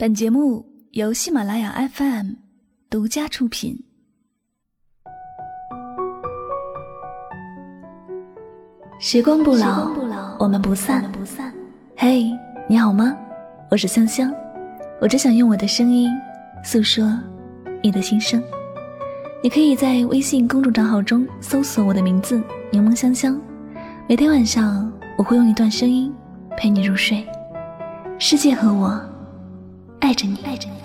本节目由喜马拉雅 FM 独家出品。时光不老，我们不散。嘿，你好吗？我是香香，我只想用我的声音诉说你的心声。你可以在微信公众账号中搜索我的名字“柠檬香香”，每天晚上我会用一段声音陪你入睡。世界和我。爱着你，爱着你。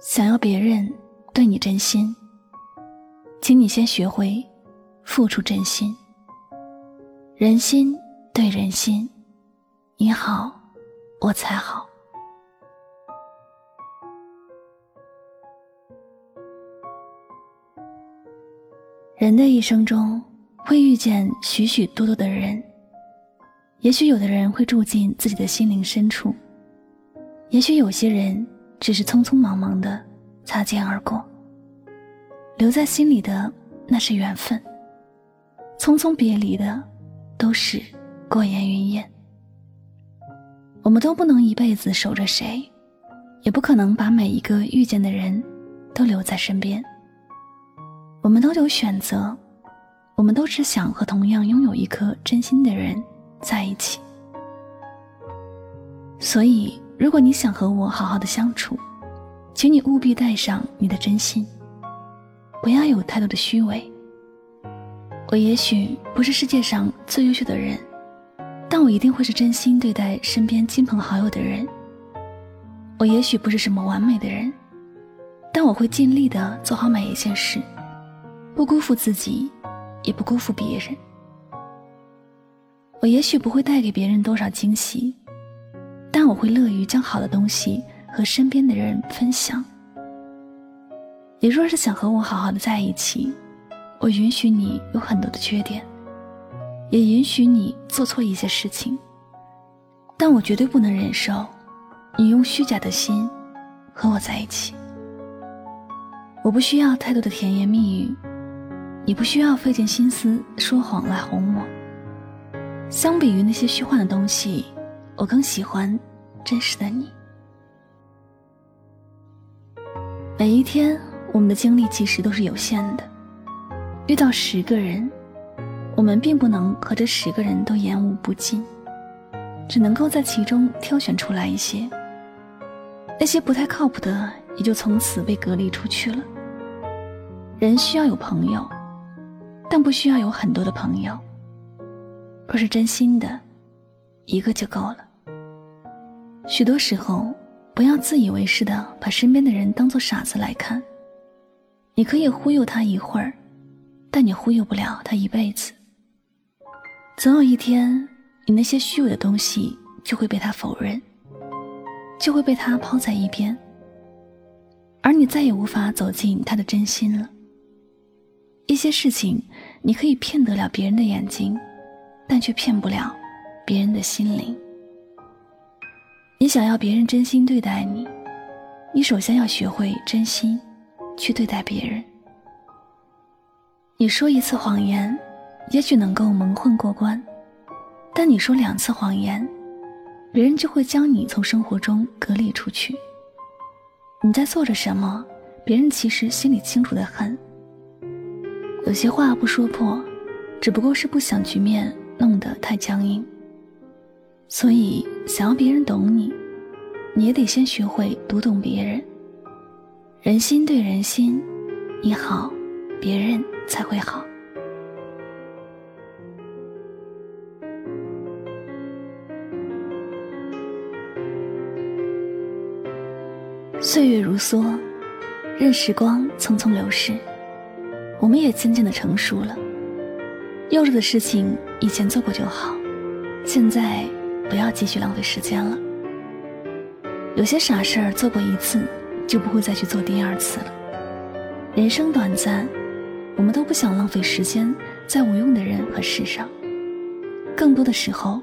想要别人对你真心，请你先学会付出真心。人心对人心，你好。我才好。人的一生中会遇见许许多多的人，也许有的人会住进自己的心灵深处，也许有些人只是匆匆忙忙的擦肩而过。留在心里的那是缘分，匆匆别离的都是过眼云烟。我们都不能一辈子守着谁，也不可能把每一个遇见的人都留在身边。我们都有选择，我们都只想和同样拥有一颗真心的人在一起。所以，如果你想和我好好的相处，请你务必带上你的真心，不要有太多的虚伪。我也许不是世界上最优秀的人。但我一定会是真心对待身边亲朋好友的人。我也许不是什么完美的人，但我会尽力的做好每一件事，不辜负自己，也不辜负别人。我也许不会带给别人多少惊喜，但我会乐于将好的东西和身边的人分享。你若是想和我好好的在一起，我允许你有很多的缺点。也允许你做错一些事情，但我绝对不能忍受你用虚假的心和我在一起。我不需要太多的甜言蜜语，你不需要费尽心思说谎来哄我。相比于那些虚幻的东西，我更喜欢真实的你。每一天，我们的精力其实都是有限的，遇到十个人。我们并不能和这十个人都言无不尽，只能够在其中挑选出来一些。那些不太靠谱的，也就从此被隔离出去了。人需要有朋友，但不需要有很多的朋友。若是真心的，一个就够了。许多时候，不要自以为是的把身边的人当做傻子来看。你可以忽悠他一会儿，但你忽悠不了他一辈子。总有一天，你那些虚伪的东西就会被他否认，就会被他抛在一边，而你再也无法走进他的真心了。一些事情，你可以骗得了别人的眼睛，但却骗不了别人的心灵。你想要别人真心对待你，你首先要学会真心去对待别人。你说一次谎言。也许能够蒙混过关，但你说两次谎言，别人就会将你从生活中隔离出去。你在做着什么？别人其实心里清楚的很。有些话不说破，只不过是不想局面弄得太僵硬。所以，想要别人懂你，你也得先学会读懂别人。人心对人心，你好，别人才会好。岁月如梭，任时光匆匆流逝，我们也渐渐的成熟了。幼稚的事情以前做过就好，现在不要继续浪费时间了。有些傻事儿做过一次，就不会再去做第二次了。人生短暂，我们都不想浪费时间在无用的人和事上。更多的时候，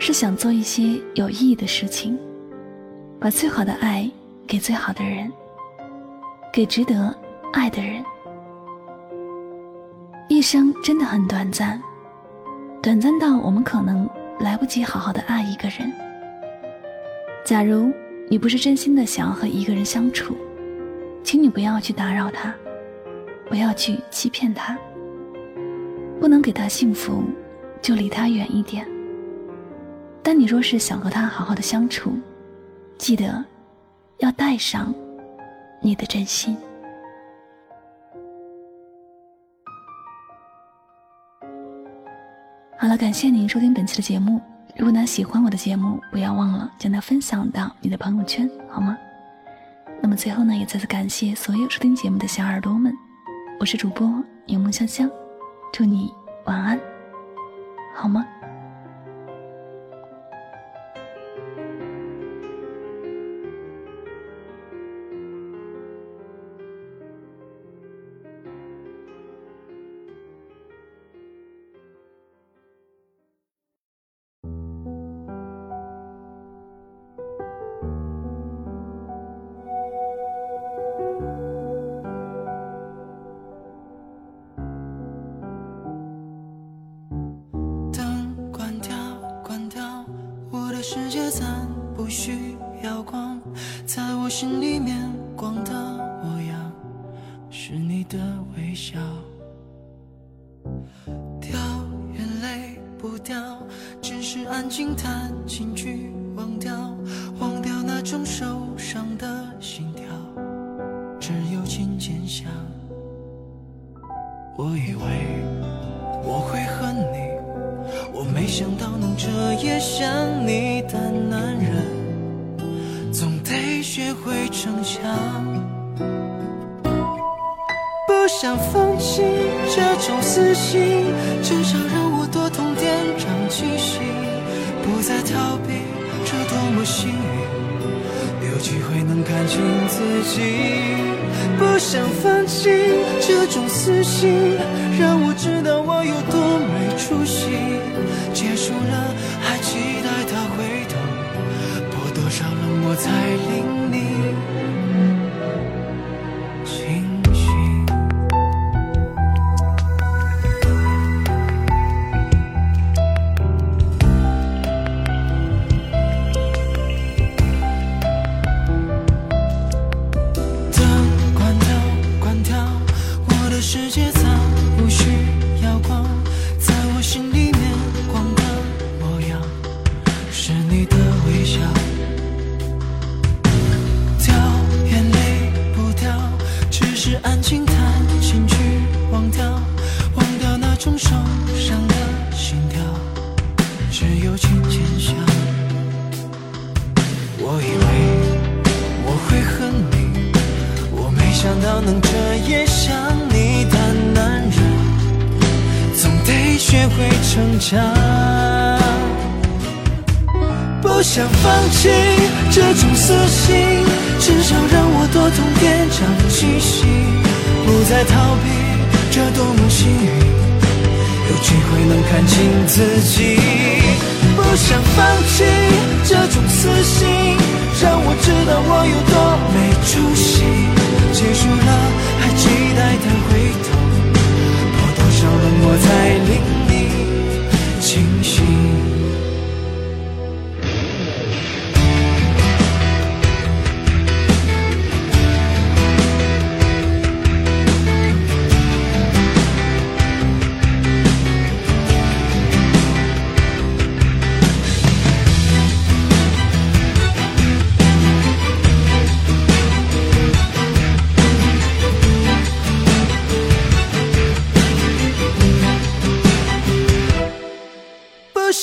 是想做一些有意义的事情，把最好的爱给最好的人，给值得爱的人。一生真的很短暂，短暂到我们可能来不及好好的爱一个人。假如你不是真心的想要和一个人相处，请你不要去打扰他，不要去欺骗他。不能给他幸福，就离他远一点。但你若是想和他好好的相处，记得要带上你的真心。好了，感谢您收听本期的节目。如果呢喜欢我的节目，不要忘了将它分享到你的朋友圈，好吗？那么最后呢，也再次感谢所有收听节目的小耳朵们。我是主播柠檬香香，祝你晚安，好吗？世界暂不需要光，在我心里面光的模样是你的微笑。掉眼泪不掉，只是安静弹琴去忘掉，忘掉那种受伤的心跳，只有琴键响。我以为。想到能彻夜想你的男人，总得学会逞强。不想放弃这种死心，至少让我多痛点，长记性。不再逃避，这多么幸运，机会能看清自己。不想放弃这种死心，让我知道我有多没出息。结束了，还期待他回头，播多少冷漠才令你。会成长。不想放弃这种私心，至少让我多痛点，长记性。不再逃避，这多么幸运，有机会能看清自己。不想放弃这种私心，让我知道我有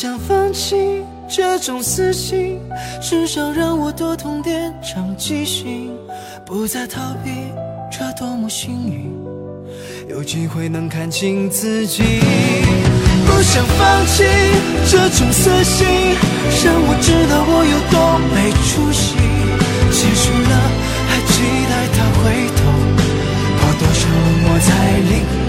想放弃这种私心，至少让我多痛点长记性，不再逃避，这多么幸运，有机会能看清自己。不想放弃这种私心，让我知道我有多没出息。结束了，还期待他回头，把多少冷漠在里。